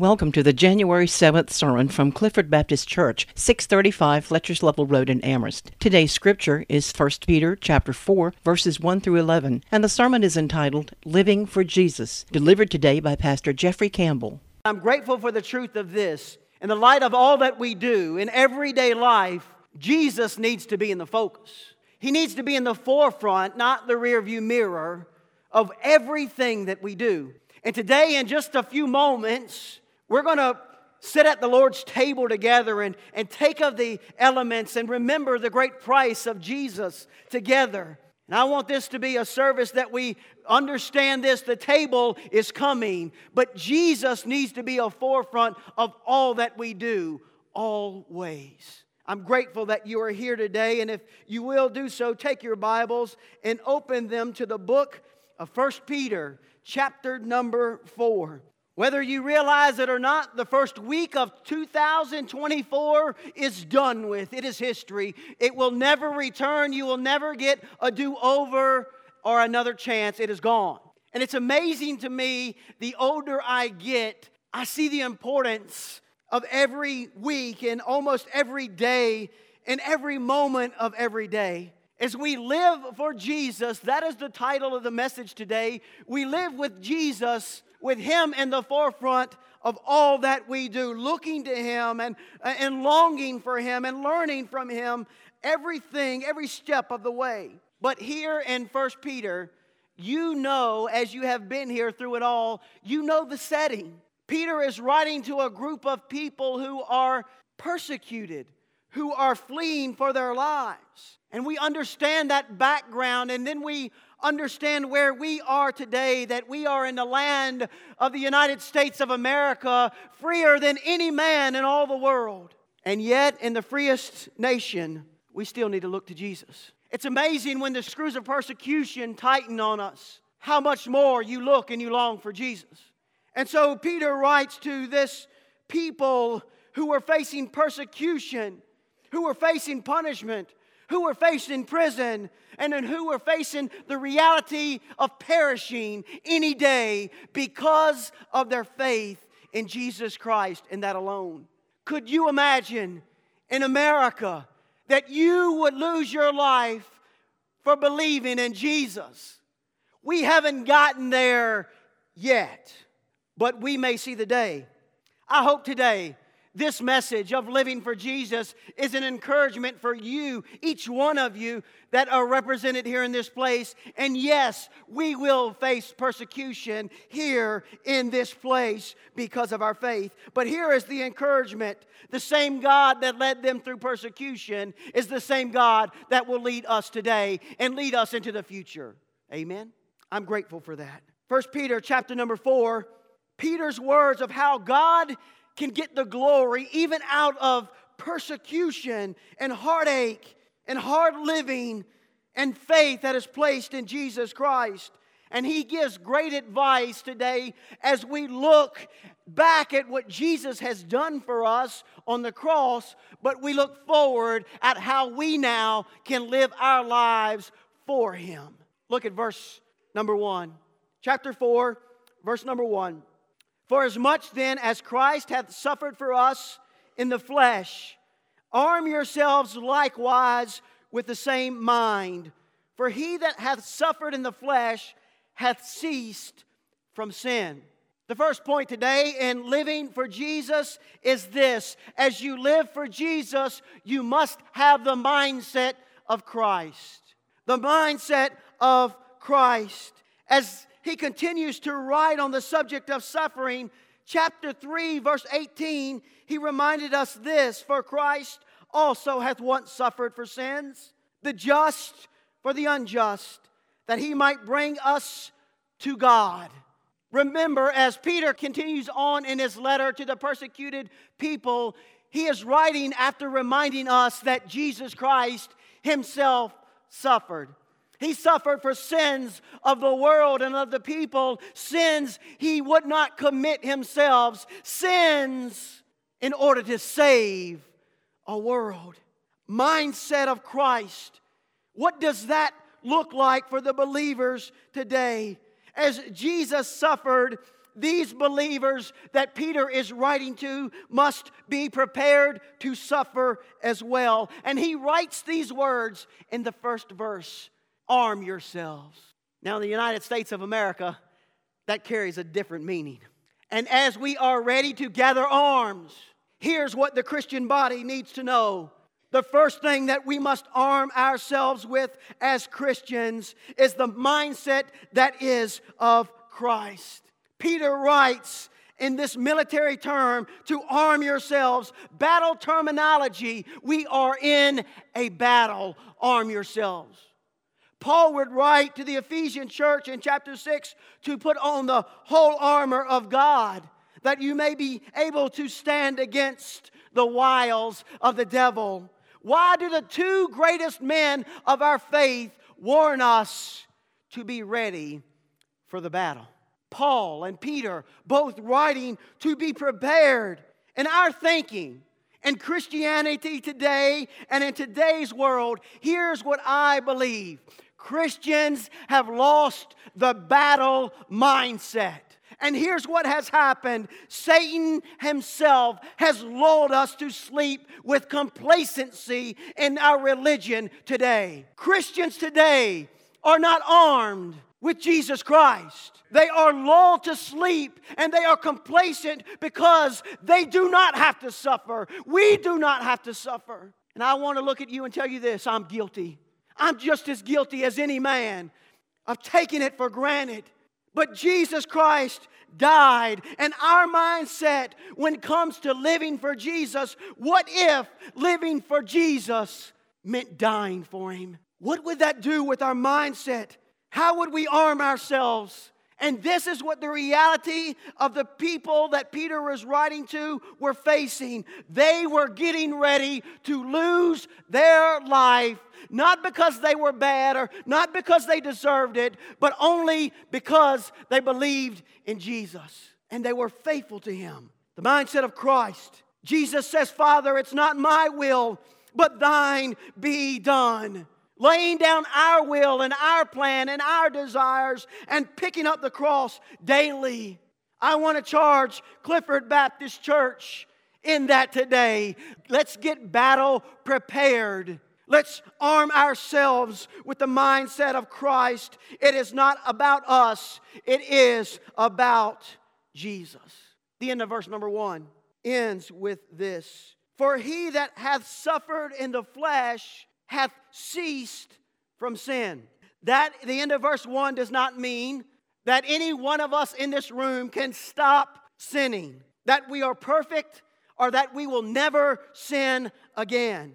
Welcome to the January 7th sermon from Clifford Baptist Church, 635 Fletcher's Level Road in Amherst. Today's scripture is 1 Peter chapter 4 verses 1 through 11, and the sermon is entitled Living for Jesus, delivered today by Pastor Jeffrey Campbell. I'm grateful for the truth of this. In the light of all that we do in everyday life, Jesus needs to be in the focus. He needs to be in the forefront, not the rearview mirror of everything that we do. And today, in just a few moments, we're going to sit at the Lord's table together and, and take of the elements and remember the great price of Jesus together. And I want this to be a service that we understand this. The table is coming, but Jesus needs to be a forefront of all that we do, always. I'm grateful that you are here today, and if you will do so, take your Bibles and open them to the book of First Peter, chapter number 4. Whether you realize it or not, the first week of 2024 is done with. It is history. It will never return. You will never get a do over or another chance. It is gone. And it's amazing to me, the older I get, I see the importance of every week and almost every day and every moment of every day. As we live for Jesus, that is the title of the message today. We live with Jesus with Him in the forefront of all that we do, looking to Him and, and longing for Him and learning from Him everything, every step of the way. But here in First Peter, you know, as you have been here through it all, you know the setting. Peter is writing to a group of people who are persecuted, who are fleeing for their lives. And we understand that background, and then we understand where we are today, that we are in the land of the United States of America, freer than any man in all the world. And yet, in the freest nation, we still need to look to Jesus. It's amazing when the screws of persecution tighten on us, how much more you look and you long for Jesus. And so, Peter writes to this people who were facing persecution, who were facing punishment, who were facing prison and then who were facing the reality of perishing any day because of their faith in Jesus Christ and that alone. Could you imagine in America that you would lose your life for believing in Jesus? We haven't gotten there yet, but we may see the day. I hope today this message of living for Jesus is an encouragement for you, each one of you that are represented here in this place. And yes, we will face persecution here in this place because of our faith. But here is the encouragement the same God that led them through persecution is the same God that will lead us today and lead us into the future. Amen. I'm grateful for that. First Peter chapter number 4, Peter's words of how God can get the glory even out of persecution and heartache and hard living and faith that is placed in Jesus Christ. And he gives great advice today as we look back at what Jesus has done for us on the cross, but we look forward at how we now can live our lives for him. Look at verse number one, chapter 4, verse number 1. For as much then as Christ hath suffered for us in the flesh, arm yourselves likewise with the same mind. For he that hath suffered in the flesh hath ceased from sin. The first point today in living for Jesus is this as you live for Jesus, you must have the mindset of Christ. The mindset of Christ. As he continues to write on the subject of suffering. Chapter 3, verse 18, he reminded us this For Christ also hath once suffered for sins, the just for the unjust, that he might bring us to God. Remember, as Peter continues on in his letter to the persecuted people, he is writing after reminding us that Jesus Christ himself suffered. He suffered for sins of the world and of the people, sins he would not commit himself, sins in order to save a world. Mindset of Christ. What does that look like for the believers today? As Jesus suffered these believers that Peter is writing to must be prepared to suffer as well. And he writes these words in the first verse arm yourselves. Now, in the United States of America, that carries a different meaning. And as we are ready to gather arms, here's what the Christian body needs to know. The first thing that we must arm ourselves with as Christians is the mindset that is of Christ. Peter writes in this military term to arm yourselves, battle terminology. We are in a battle. Arm yourselves. Paul would write to the Ephesian church in chapter 6 to put on the whole armor of God that you may be able to stand against the wiles of the devil. Why do the two greatest men of our faith warn us to be ready for the battle? Paul and Peter both writing to be prepared. In our thinking, in Christianity today and in today's world, here's what I believe Christians have lost the battle mindset. And here's what has happened Satan himself has lulled us to sleep with complacency in our religion today. Christians today are not armed with Jesus Christ. They are lulled to sleep and they are complacent because they do not have to suffer. We do not have to suffer. And I want to look at you and tell you this I'm guilty. I'm just as guilty as any man of taking it for granted. But Jesus Christ died. And our mindset when it comes to living for Jesus, what if living for Jesus meant dying for him? What would that do with our mindset? How would we arm ourselves? And this is what the reality of the people that Peter was writing to were facing. They were getting ready to lose their life, not because they were bad or not because they deserved it, but only because they believed in Jesus and they were faithful to Him. The mindset of Christ. Jesus says, Father, it's not my will, but thine be done laying down our will and our plan and our desires and picking up the cross daily. I want to charge Clifford Baptist Church in that today. Let's get battle prepared. Let's arm ourselves with the mindset of Christ. It is not about us, it is about Jesus. The end of verse number one ends with this For he that hath suffered in the flesh hath ceased from sin. That, the end of verse 1 does not mean that any one of us in this room can stop sinning, that we are perfect, or that we will never sin again.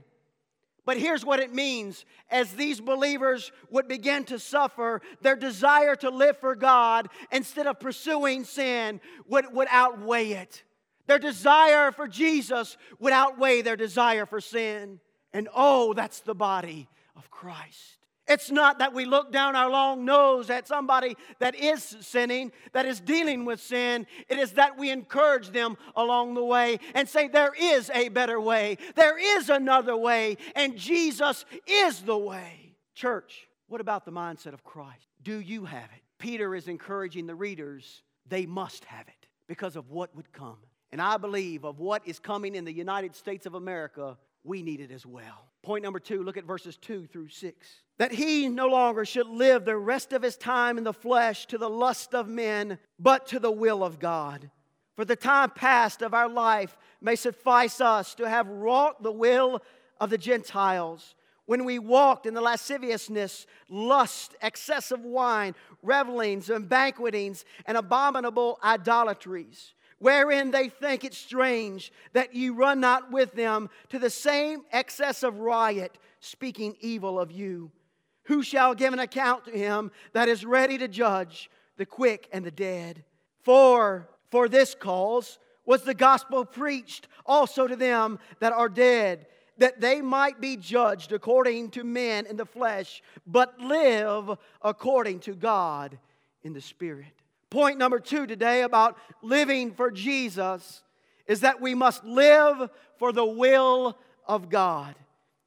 But here's what it means as these believers would begin to suffer, their desire to live for God instead of pursuing sin would, would outweigh it. Their desire for Jesus would outweigh their desire for sin. And oh, that's the body of Christ. It's not that we look down our long nose at somebody that is sinning, that is dealing with sin. It is that we encourage them along the way and say, There is a better way, there is another way, and Jesus is the way. Church, what about the mindset of Christ? Do you have it? Peter is encouraging the readers, they must have it because of what would come. And I believe of what is coming in the United States of America, we need it as well. Point number two, look at verses two through six. That he no longer should live the rest of his time in the flesh to the lust of men, but to the will of God. For the time past of our life may suffice us to have wrought the will of the Gentiles when we walked in the lasciviousness, lust, excessive wine, revelings, and banquetings, and abominable idolatries wherein they think it strange that you run not with them to the same excess of riot, speaking evil of you. Who shall give an account to him that is ready to judge the quick and the dead? For for this cause was the gospel preached also to them that are dead, that they might be judged according to men in the flesh, but live according to God in the Spirit. Point number two today about living for Jesus is that we must live for the will of God.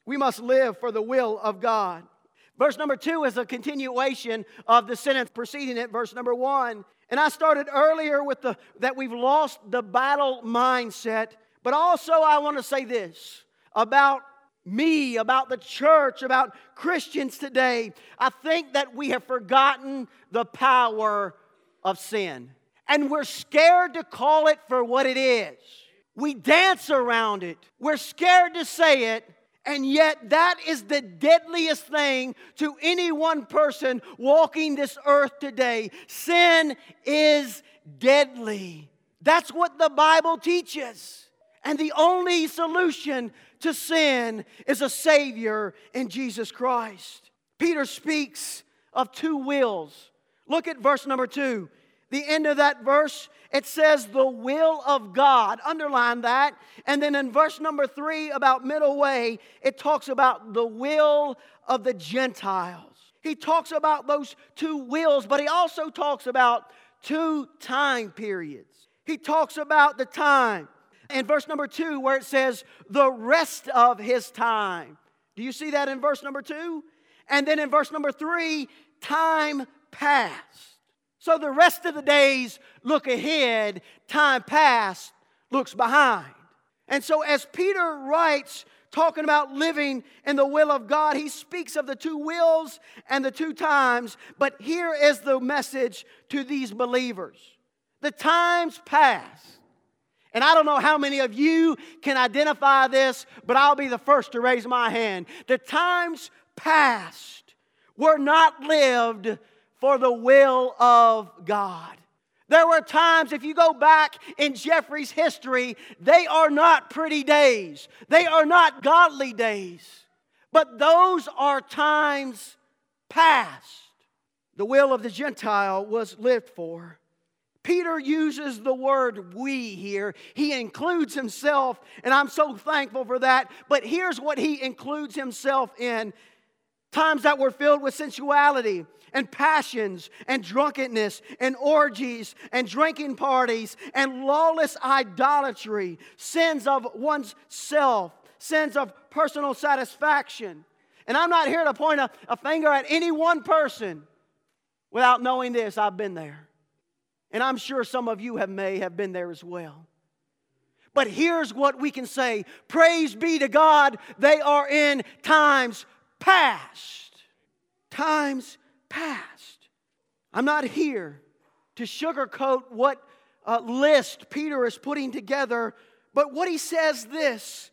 We must live for the will of God. Verse number two is a continuation of the sentence preceding it, verse number one. And I started earlier with the that we've lost the battle mindset, but also I want to say this about me, about the church, about Christians today. I think that we have forgotten the power of sin. And we're scared to call it for what it is. We dance around it. We're scared to say it. And yet, that is the deadliest thing to any one person walking this earth today. Sin is deadly. That's what the Bible teaches. And the only solution to sin is a Savior in Jesus Christ. Peter speaks of two wills. Look at verse number two. The end of that verse, it says the will of God. Underline that. And then in verse number three, about middle way, it talks about the will of the Gentiles. He talks about those two wills, but he also talks about two time periods. He talks about the time in verse number two where it says, the rest of his time. Do you see that in verse number two? And then in verse number three, time past. So the rest of the days look ahead, time past looks behind. And so as Peter writes, talking about living in the will of God, he speaks of the two wills and the two times. But here is the message to these believers the times past and I don't know how many of you can identify this, but I'll be the first to raise my hand. The times past were not lived for the will of God. There were times, if you go back in Jeffrey's history, they are not pretty days. They are not godly days. But those are times past. The will of the Gentile was lived for. Peter uses the word we here. He includes himself, and I'm so thankful for that. But here's what he includes himself in times that were filled with sensuality and passions and drunkenness and orgies and drinking parties and lawless idolatry, sins of one's self, sins of personal satisfaction. And I'm not here to point a, a finger at any one person without knowing this. I've been there. And I'm sure some of you have may have been there as well. But here's what we can say Praise be to God, they are in times past. Times past. I'm not here to sugarcoat what uh, list Peter is putting together, but what he says this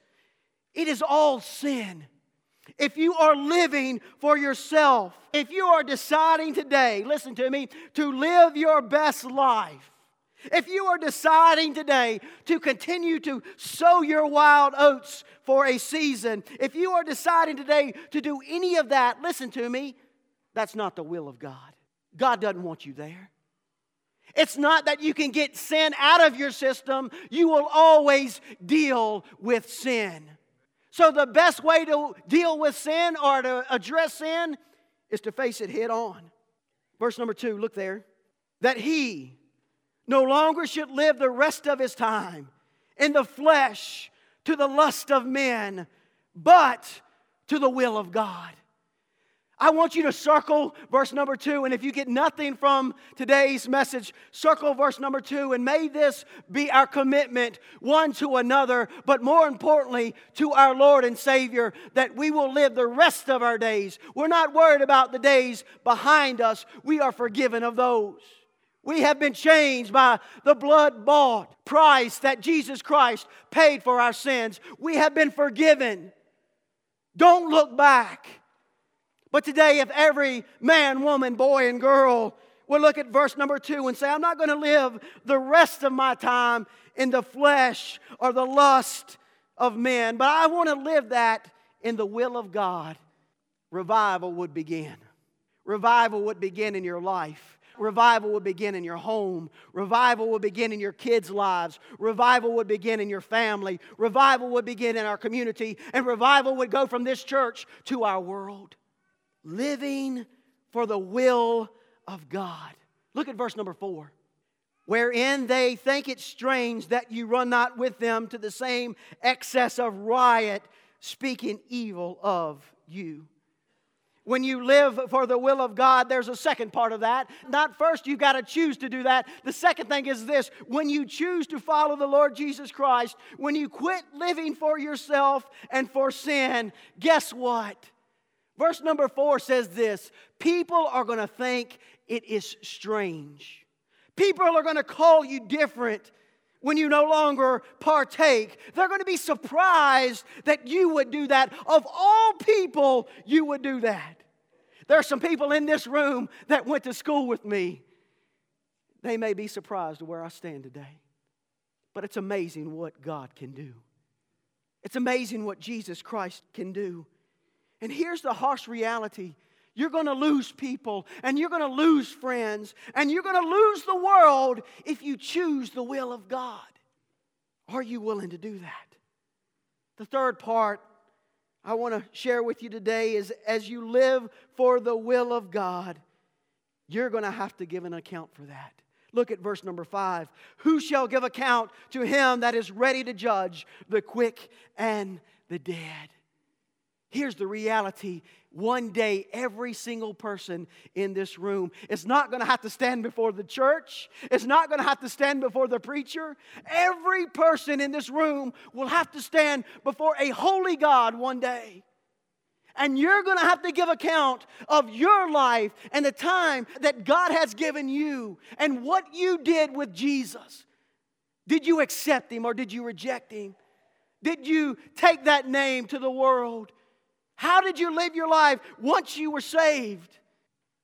it is all sin if you are living for yourself, if you are deciding today, listen to me, to live your best life, if you are deciding today to continue to sow your wild oats for a season, if you are deciding today to do any of that, listen to me, that's not the will of God. God doesn't want you there. It's not that you can get sin out of your system, you will always deal with sin. So, the best way to deal with sin or to address sin is to face it head on. Verse number two, look there. That he no longer should live the rest of his time in the flesh to the lust of men, but to the will of God. I want you to circle verse number two. And if you get nothing from today's message, circle verse number two. And may this be our commitment one to another, but more importantly, to our Lord and Savior, that we will live the rest of our days. We're not worried about the days behind us, we are forgiven of those. We have been changed by the blood bought price that Jesus Christ paid for our sins. We have been forgiven. Don't look back. But today, if every man, woman, boy, and girl would look at verse number two and say, I'm not going to live the rest of my time in the flesh or the lust of men, but I want to live that in the will of God, revival would begin. Revival would begin in your life. Revival would begin in your home. Revival would begin in your kids' lives. Revival would begin in your family. Revival would begin in our community. And revival would go from this church to our world living for the will of God. Look at verse number four. Wherein they think it strange that you run not with them to the same excess of riot, speaking evil of you. When you live for the will of God, there's a second part of that. Not first, you've got to choose to do that. The second thing is this when you choose to follow the Lord Jesus Christ, when you quit living for yourself and for sin, guess what? Verse number four says this people are going to think it is strange. People are going to call you different when you no longer partake. They're going to be surprised that you would do that. Of all people, you would do that. There are some people in this room that went to school with me. They may be surprised where I stand today. But it's amazing what God can do. It's amazing what Jesus Christ can do. And here's the harsh reality you're going to lose people and you're going to lose friends and you're going to lose the world if you choose the will of God. Are you willing to do that? The third part I want to share with you today is as you live for the will of God, you're going to have to give an account for that. Look at verse number five. Who shall give account to him that is ready to judge the quick and the dead? Here's the reality one day, every single person in this room is not going to have to stand before the church, it's not going to have to stand before the preacher. Every person in this room will have to stand before a holy God one day. And you're going to have to give account of your life and the time that God has given you and what you did with Jesus. Did you accept Him or did you reject Him? Did you take that name to the world? How did you live your life once you were saved?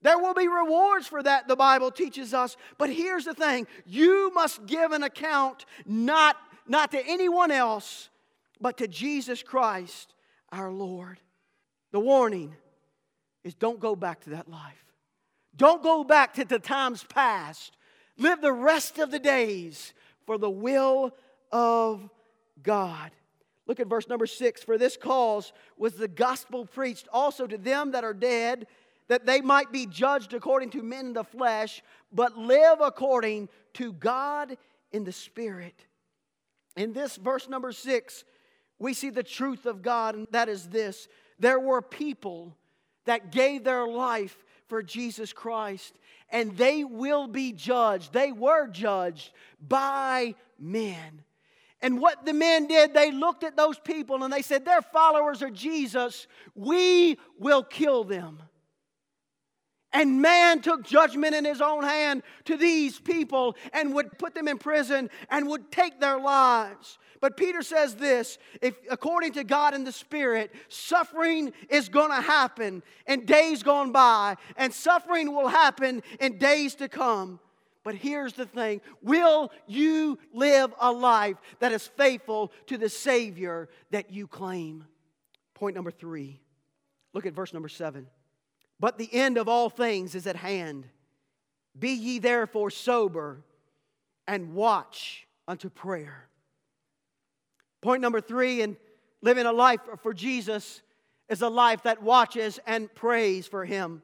There will be rewards for that, the Bible teaches us. But here's the thing you must give an account not, not to anyone else, but to Jesus Christ, our Lord. The warning is don't go back to that life. Don't go back to the times past. Live the rest of the days for the will of God. Look at verse number six. For this cause was the gospel preached also to them that are dead, that they might be judged according to men in the flesh, but live according to God in the Spirit. In this verse number six, we see the truth of God, and that is this there were people that gave their life for Jesus Christ, and they will be judged. They were judged by men. And what the men did, they looked at those people and they said, They're followers of Jesus. We will kill them. And man took judgment in his own hand to these people and would put them in prison and would take their lives. But Peter says this if according to God in the Spirit, suffering is going to happen in days gone by, and suffering will happen in days to come. But here's the thing Will you live a life that is faithful to the Savior that you claim? Point number three. Look at verse number seven. But the end of all things is at hand. Be ye therefore sober and watch unto prayer. Point number three in living a life for Jesus is a life that watches and prays for Him.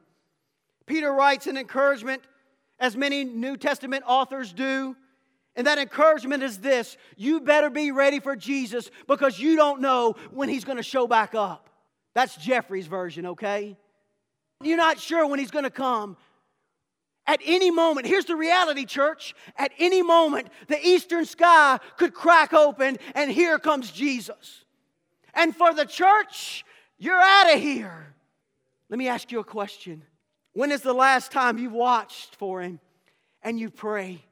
Peter writes an encouragement as many New Testament authors do. And that encouragement is this you better be ready for Jesus because you don't know when he's going to show back up. That's Jeffrey's version, okay? You're not sure when he's going to come. At any moment, here's the reality, church. At any moment, the eastern sky could crack open, and here comes Jesus. And for the church, you're out of here. Let me ask you a question when is the last time you watched for him and you pray?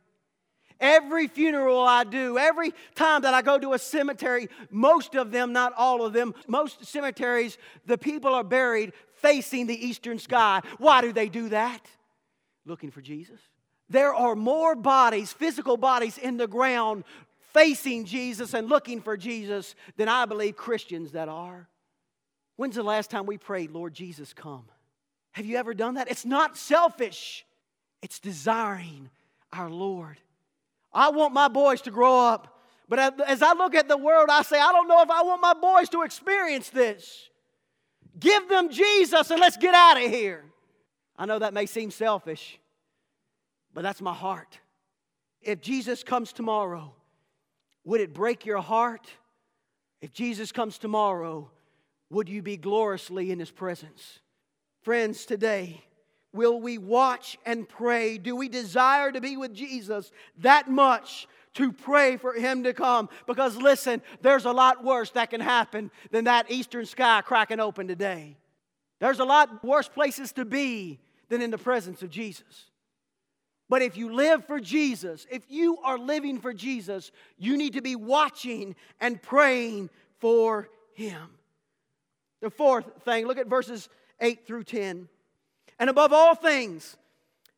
Every funeral I do, every time that I go to a cemetery, most of them, not all of them, most cemeteries, the people are buried facing the eastern sky. Why do they do that? Looking for Jesus. There are more bodies, physical bodies, in the ground facing Jesus and looking for Jesus than I believe Christians that are. When's the last time we prayed, Lord Jesus, come? Have you ever done that? It's not selfish, it's desiring our Lord. I want my boys to grow up, but as I look at the world, I say, I don't know if I want my boys to experience this. Give them Jesus and let's get out of here. I know that may seem selfish, but that's my heart. If Jesus comes tomorrow, would it break your heart? If Jesus comes tomorrow, would you be gloriously in his presence? Friends, today, will we watch and pray? Do we desire to be with Jesus that much to pray for him to come? Because listen, there's a lot worse that can happen than that eastern sky cracking open today. There's a lot worse places to be than in the presence of Jesus. But if you live for Jesus, if you are living for Jesus, you need to be watching and praying for him. The fourth thing, look at verses 8 through 10. And above all things,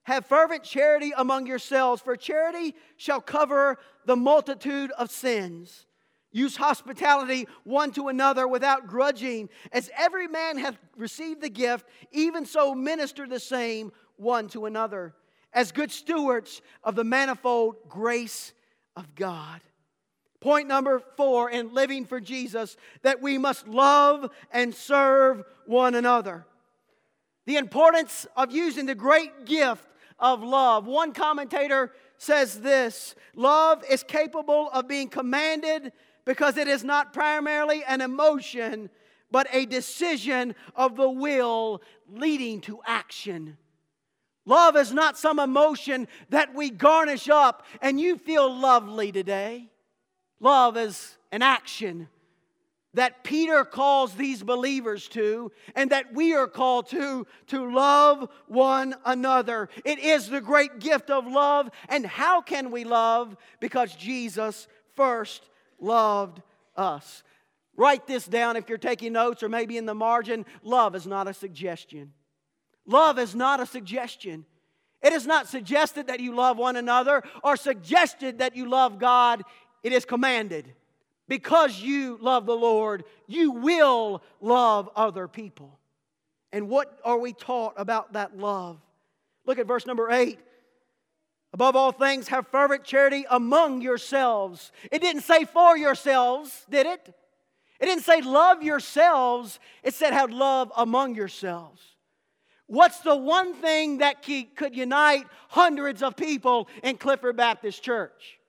have fervent charity among yourselves, for charity shall cover the multitude of sins. Use hospitality one to another without grudging. As every man hath received the gift, even so minister the same one to another, as good stewards of the manifold grace of God. Point number four in living for Jesus that we must love and serve one another. The importance of using the great gift of love. One commentator says this love is capable of being commanded because it is not primarily an emotion, but a decision of the will leading to action. Love is not some emotion that we garnish up and you feel lovely today. Love is an action that Peter calls these believers to and that we are called to to love one another. It is the great gift of love. And how can we love? Because Jesus first loved us. Write this down if you're taking notes or maybe in the margin. Love is not a suggestion. Love is not a suggestion. It is not suggested that you love one another or suggested that you love God. It is commanded because you love the Lord, you will love other people. And what are we taught about that love? Look at verse number eight. Above all things, have fervent charity among yourselves. It didn't say for yourselves, did it? It didn't say love yourselves, it said have love among yourselves. What's the one thing that could unite hundreds of people in Clifford Baptist Church?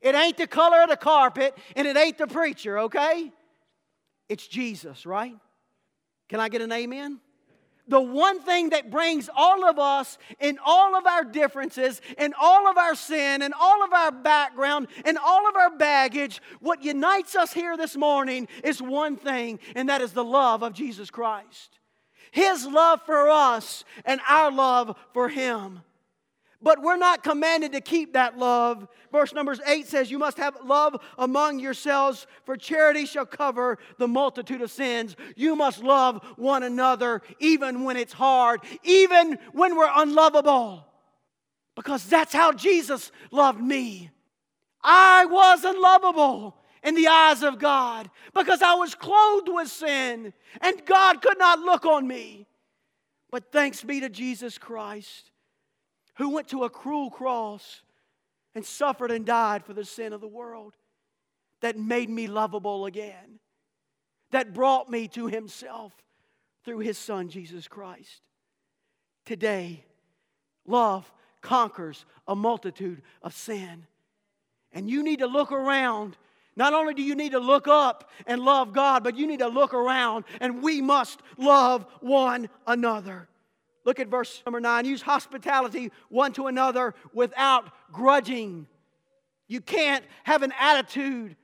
It ain't the color of the carpet and it ain't the preacher, okay? It's Jesus, right? Can I get an amen? The one thing that brings all of us in all of our differences, in all of our sin, and all of our background, and all of our baggage, what unites us here this morning is one thing, and that is the love of Jesus Christ. His love for us and our love for Him. But we're not commanded to keep that love. Verse numbers 8 says, You must have love among yourselves, for charity shall cover the multitude of sins. You must love one another, even when it's hard, even when we're unlovable. Because that's how Jesus loved me. I was unlovable in the eyes of God because I was clothed with sin, and God could not look on me. But thanks be to Jesus Christ who went to a cruel cross and suffered and died for the sin of the world, that made me lovable again, that brought me to Himself through His Son, Jesus Christ. Today, love conquers a multitude of sin. And you need to look around. Not only do you need to look up and love God, but you need to look around and we must love one another. Look at verse number nine. Use hospitality one to another without grudging. You can't have an attitude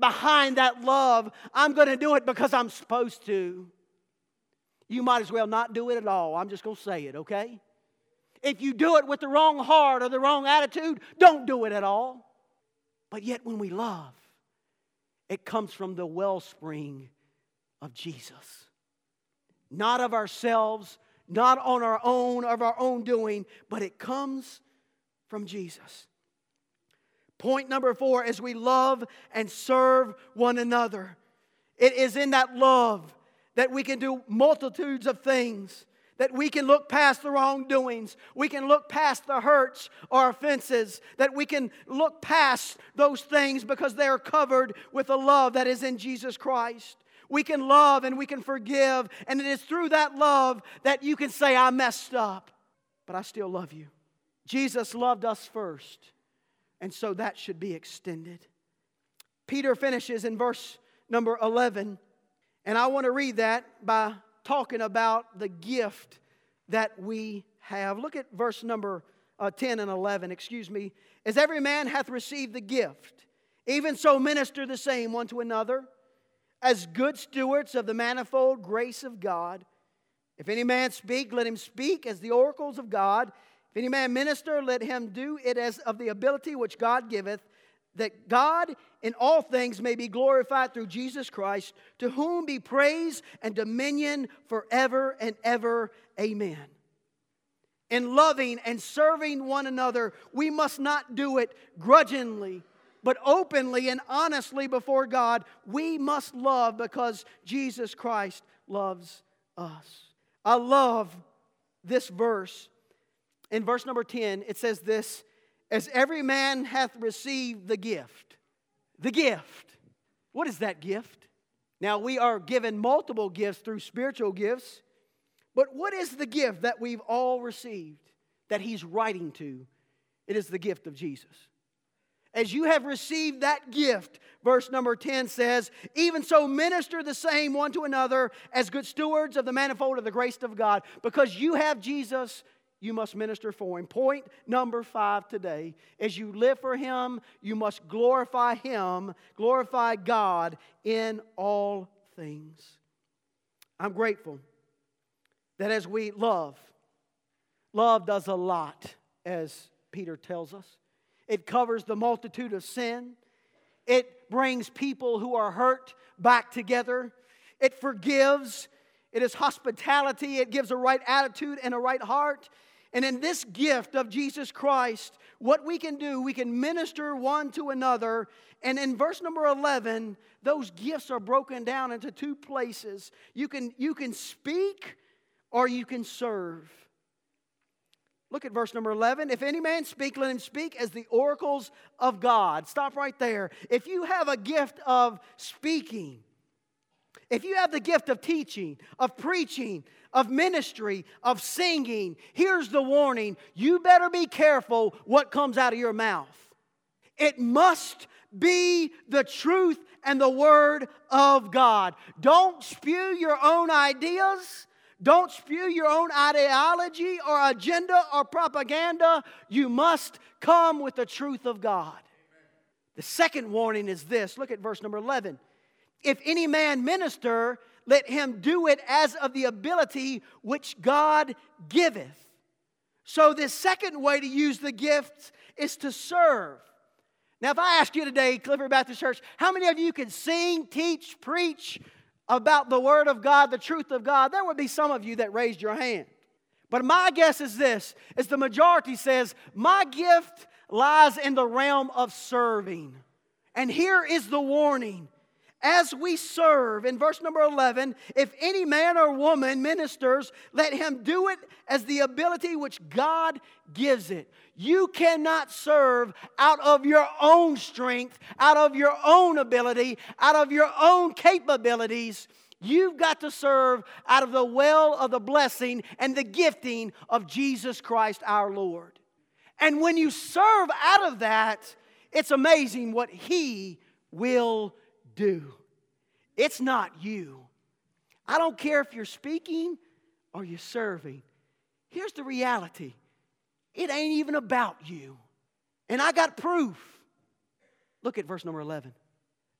behind that love. I'm going to do it because I'm supposed to. You might as well not do it at all. I'm just going to say it, okay? If you do it with the wrong heart or the wrong attitude, don't do it at all. But yet, when we love, it comes from the wellspring of Jesus, not of ourselves, not on our own, of our own doing, but it comes from Jesus. Point number four is we love and serve one another. It is in that love that we can do multitudes of things, that we can look past the wrongdoings, we can look past the hurts or offenses, that we can look past those things because they are covered with the love that is in Jesus Christ. We can love and we can forgive. And it is through that love that you can say, I messed up, but I still love you. Jesus loved us first, and so that should be extended. Peter finishes in verse number 11, and I want to read that by talking about the gift that we have. Look at verse number uh, 10 and 11, excuse me. As every man hath received the gift, even so minister the same one to another, as good stewards of the manifold grace of God. If any man speak, let him speak as the oracles of God. If any man minister, let him do it as of the ability which God giveth, that God in all things may be glorified through Jesus Christ, to whom be praise and dominion forever and ever. Amen. In loving and serving one another, we must not do it grudgingly, but openly and honestly before God. We must love because Jesus Christ loves us. I love this verse. In verse number 10, it says this As every man hath received the gift. The gift. What is that gift? Now, we are given multiple gifts through spiritual gifts, but what is the gift that we've all received that he's writing to? It is the gift of Jesus as you have received that gift, verse number 10 says, even so minister the same one to another as good stewards of the manifold of the grace of God. Because you have Jesus, you must minister for him. Point number five today as you live for him, you must glorify him, glorify God in all things. I'm grateful that as we love, love does a lot, as Peter tells us. It covers the multitude of sin. It brings people who are hurt back together. It forgives. It is hospitality. It gives a right attitude and a right heart. And in this gift of Jesus Christ, what we can do, we can minister one to another. And in verse number 11, those gifts are broken down into two places. You can, you can speak or you can serve. Look at verse number 11. If any man speak, let him speak as the oracles of God. Stop right there. If you have a gift of speaking, if you have the gift of teaching, of preaching, of ministry, of singing, here's the warning you better be careful what comes out of your mouth. It must be the truth and the word of God. Don't spew your own ideas. Don't spew your own ideology or agenda or propaganda. You must come with the truth of God. The second warning is this look at verse number 11. If any man minister, let him do it as of the ability which God giveth. So, this second way to use the gifts is to serve. Now, if I ask you today, Clifford Baptist Church, how many of you can sing, teach, preach, about the Word of God, the truth of God, there would be some of you that raised your hand. But my guess is this is the majority says, My gift lies in the realm of serving. And here is the warning as we serve, in verse number 11, if any man or woman ministers, let him do it as the ability which God gives it. You cannot serve out of your own strength, out of your own ability, out of your own capabilities. You've got to serve out of the well of the blessing and the gifting of Jesus Christ our Lord. And when you serve out of that, it's amazing what He will do. It's not you. I don't care if you're speaking or you're serving. Here's the reality it ain't even about you. And I got proof. Look at verse number 11.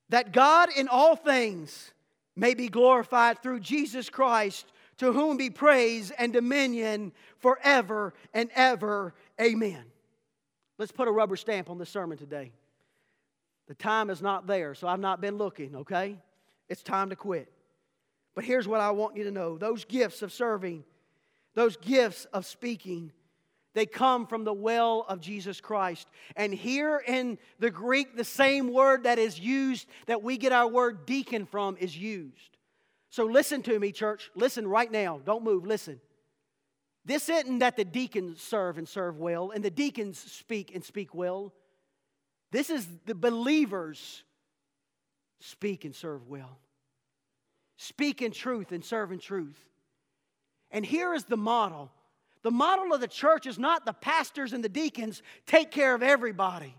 That God in all things may be glorified through Jesus Christ, to whom be praise and dominion forever and ever. Amen. Let's put a rubber stamp on the sermon today. The time is not there, so I've not been looking, okay? It's time to quit. But here's what I want you to know those gifts of serving, those gifts of speaking, they come from the well of Jesus Christ. And here in the Greek, the same word that is used, that we get our word deacon from, is used. So listen to me, church. Listen right now. Don't move. Listen. This isn't that the deacons serve and serve well, and the deacons speak and speak well. This is the believers speak and serve well. Speak in truth and serve in truth. And here is the model the model of the church is not the pastors and the deacons take care of everybody.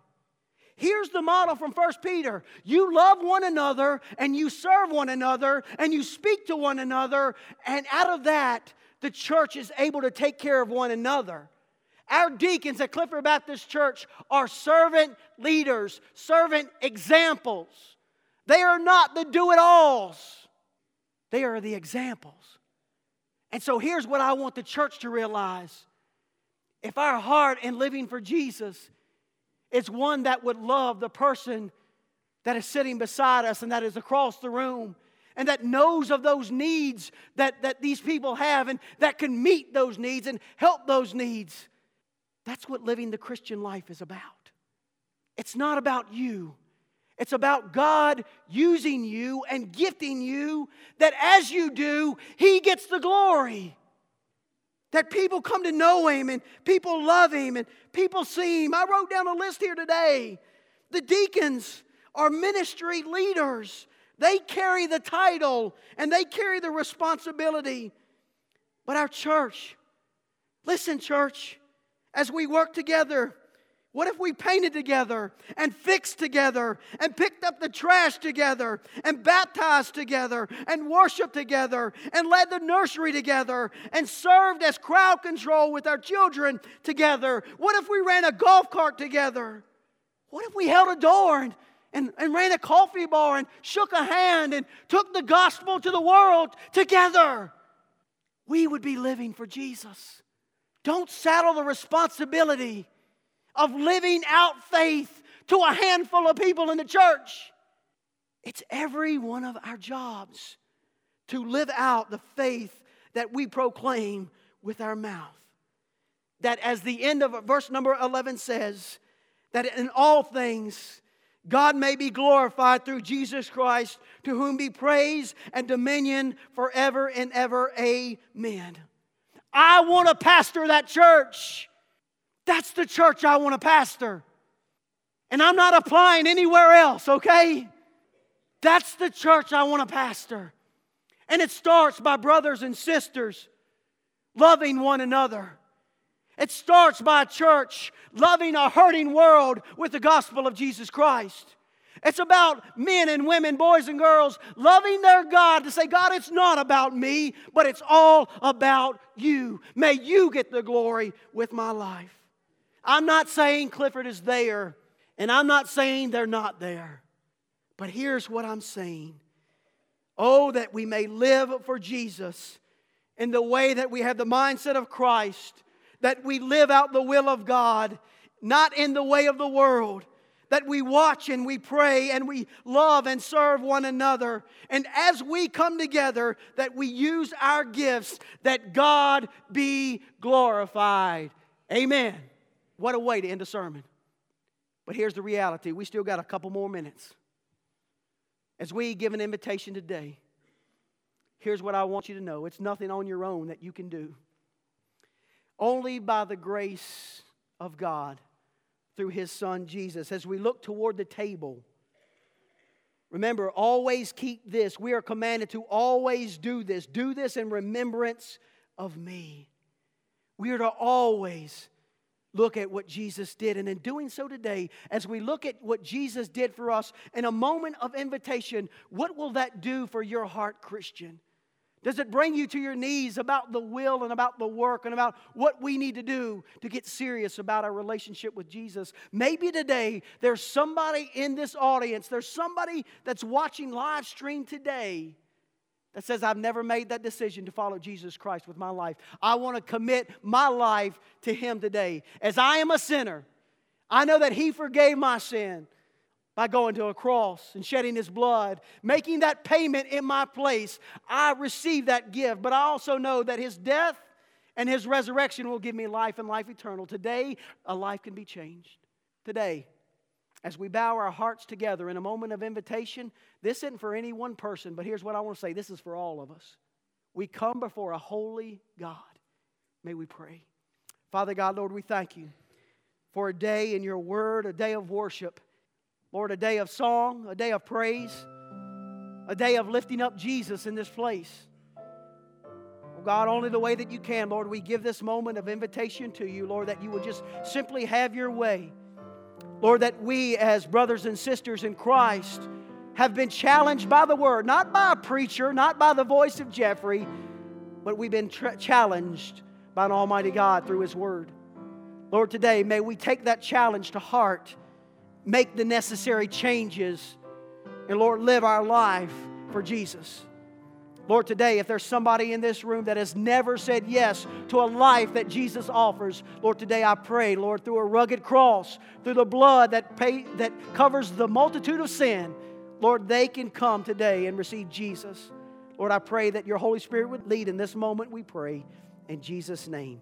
Here's the model from 1 Peter you love one another, and you serve one another, and you speak to one another, and out of that, the church is able to take care of one another. Our deacons at Clifford Baptist Church are servant leaders, servant examples. They are not the do it alls, they are the examples. And so here's what I want the church to realize if our heart in living for Jesus is one that would love the person that is sitting beside us and that is across the room and that knows of those needs that, that these people have and that can meet those needs and help those needs. That's what living the Christian life is about. It's not about you. It's about God using you and gifting you that as you do, He gets the glory. That people come to know Him and people love Him and people see Him. I wrote down a list here today. The deacons are ministry leaders they carry the title and they carry the responsibility. But our church, listen, church, as we work together, what if we painted together and fixed together and picked up the trash together and baptized together and worshiped together and led the nursery together and served as crowd control with our children together? What if we ran a golf cart together? What if we held a door and and, and ran a coffee bar and shook a hand and took the gospel to the world together, we would be living for Jesus. Don't saddle the responsibility of living out faith to a handful of people in the church. It's every one of our jobs to live out the faith that we proclaim with our mouth. That, as the end of verse number 11 says, that in all things, God may be glorified through Jesus Christ, to whom be praise and dominion forever and ever. Amen. I want to pastor that church. That's the church I want to pastor. And I'm not applying anywhere else, okay? That's the church I want to pastor. And it starts by brothers and sisters loving one another. It starts by a church loving a hurting world with the gospel of Jesus Christ. It's about men and women, boys and girls, loving their God to say, God, it's not about me, but it's all about you. May you get the glory with my life. I'm not saying Clifford is there, and I'm not saying they're not there. But here's what I'm saying Oh, that we may live for Jesus in the way that we have the mindset of Christ that we live out the will of God, not in the way of the world. That we watch and we pray and we love and serve one another. And as we come together, that we use our gifts, that God be glorified. Amen. What a way to end a sermon. But here's the reality we still got a couple more minutes. As we give an invitation today, here's what I want you to know it's nothing on your own that you can do. Only by the grace of God through his son Jesus. As we look toward the table, remember, always keep this. We are commanded to always do this. Do this in remembrance of me. We are to always look at what Jesus did. And in doing so today, as we look at what Jesus did for us in a moment of invitation, what will that do for your heart, Christian? Does it bring you to your knees about the will and about the work and about what we need to do to get serious about our relationship with Jesus? Maybe today there's somebody in this audience, there's somebody that's watching live stream today that says, I've never made that decision to follow Jesus Christ with my life. I want to commit my life to Him today. As I am a sinner, I know that He forgave my sin by going to a cross and shedding his blood, making that payment in my place. I receive that gift, but I also know that his death and his resurrection will give me life and life eternal. Today, a life can be changed. Today, as we bow our hearts together in a moment of invitation, this isn't for any one person, but here's what I want to say this is for all of us. We come before a holy God. May we pray. Father God, Lord, we thank you for a day in your word, a day of worship. Lord, a day of song, a day of praise, a day of lifting up Jesus in this place. Oh God, only the way that you can, Lord, we give this moment of invitation to you, Lord, that you would just simply have your way. Lord, that we as brothers and sisters in Christ have been challenged by the word, not by a preacher, not by the voice of Jeffrey, but we've been tra- challenged by an Almighty God through His word. Lord, today may we take that challenge to heart, make the necessary changes, and Lord, live our life for Jesus. Lord, today, if there's somebody in this room that has never said yes to a life that Jesus offers, Lord, today I pray, Lord, through a rugged cross, through the blood that, pay, that covers the multitude of sin, Lord, they can come today and receive Jesus. Lord, I pray that your Holy Spirit would lead in this moment, we pray. In Jesus' name,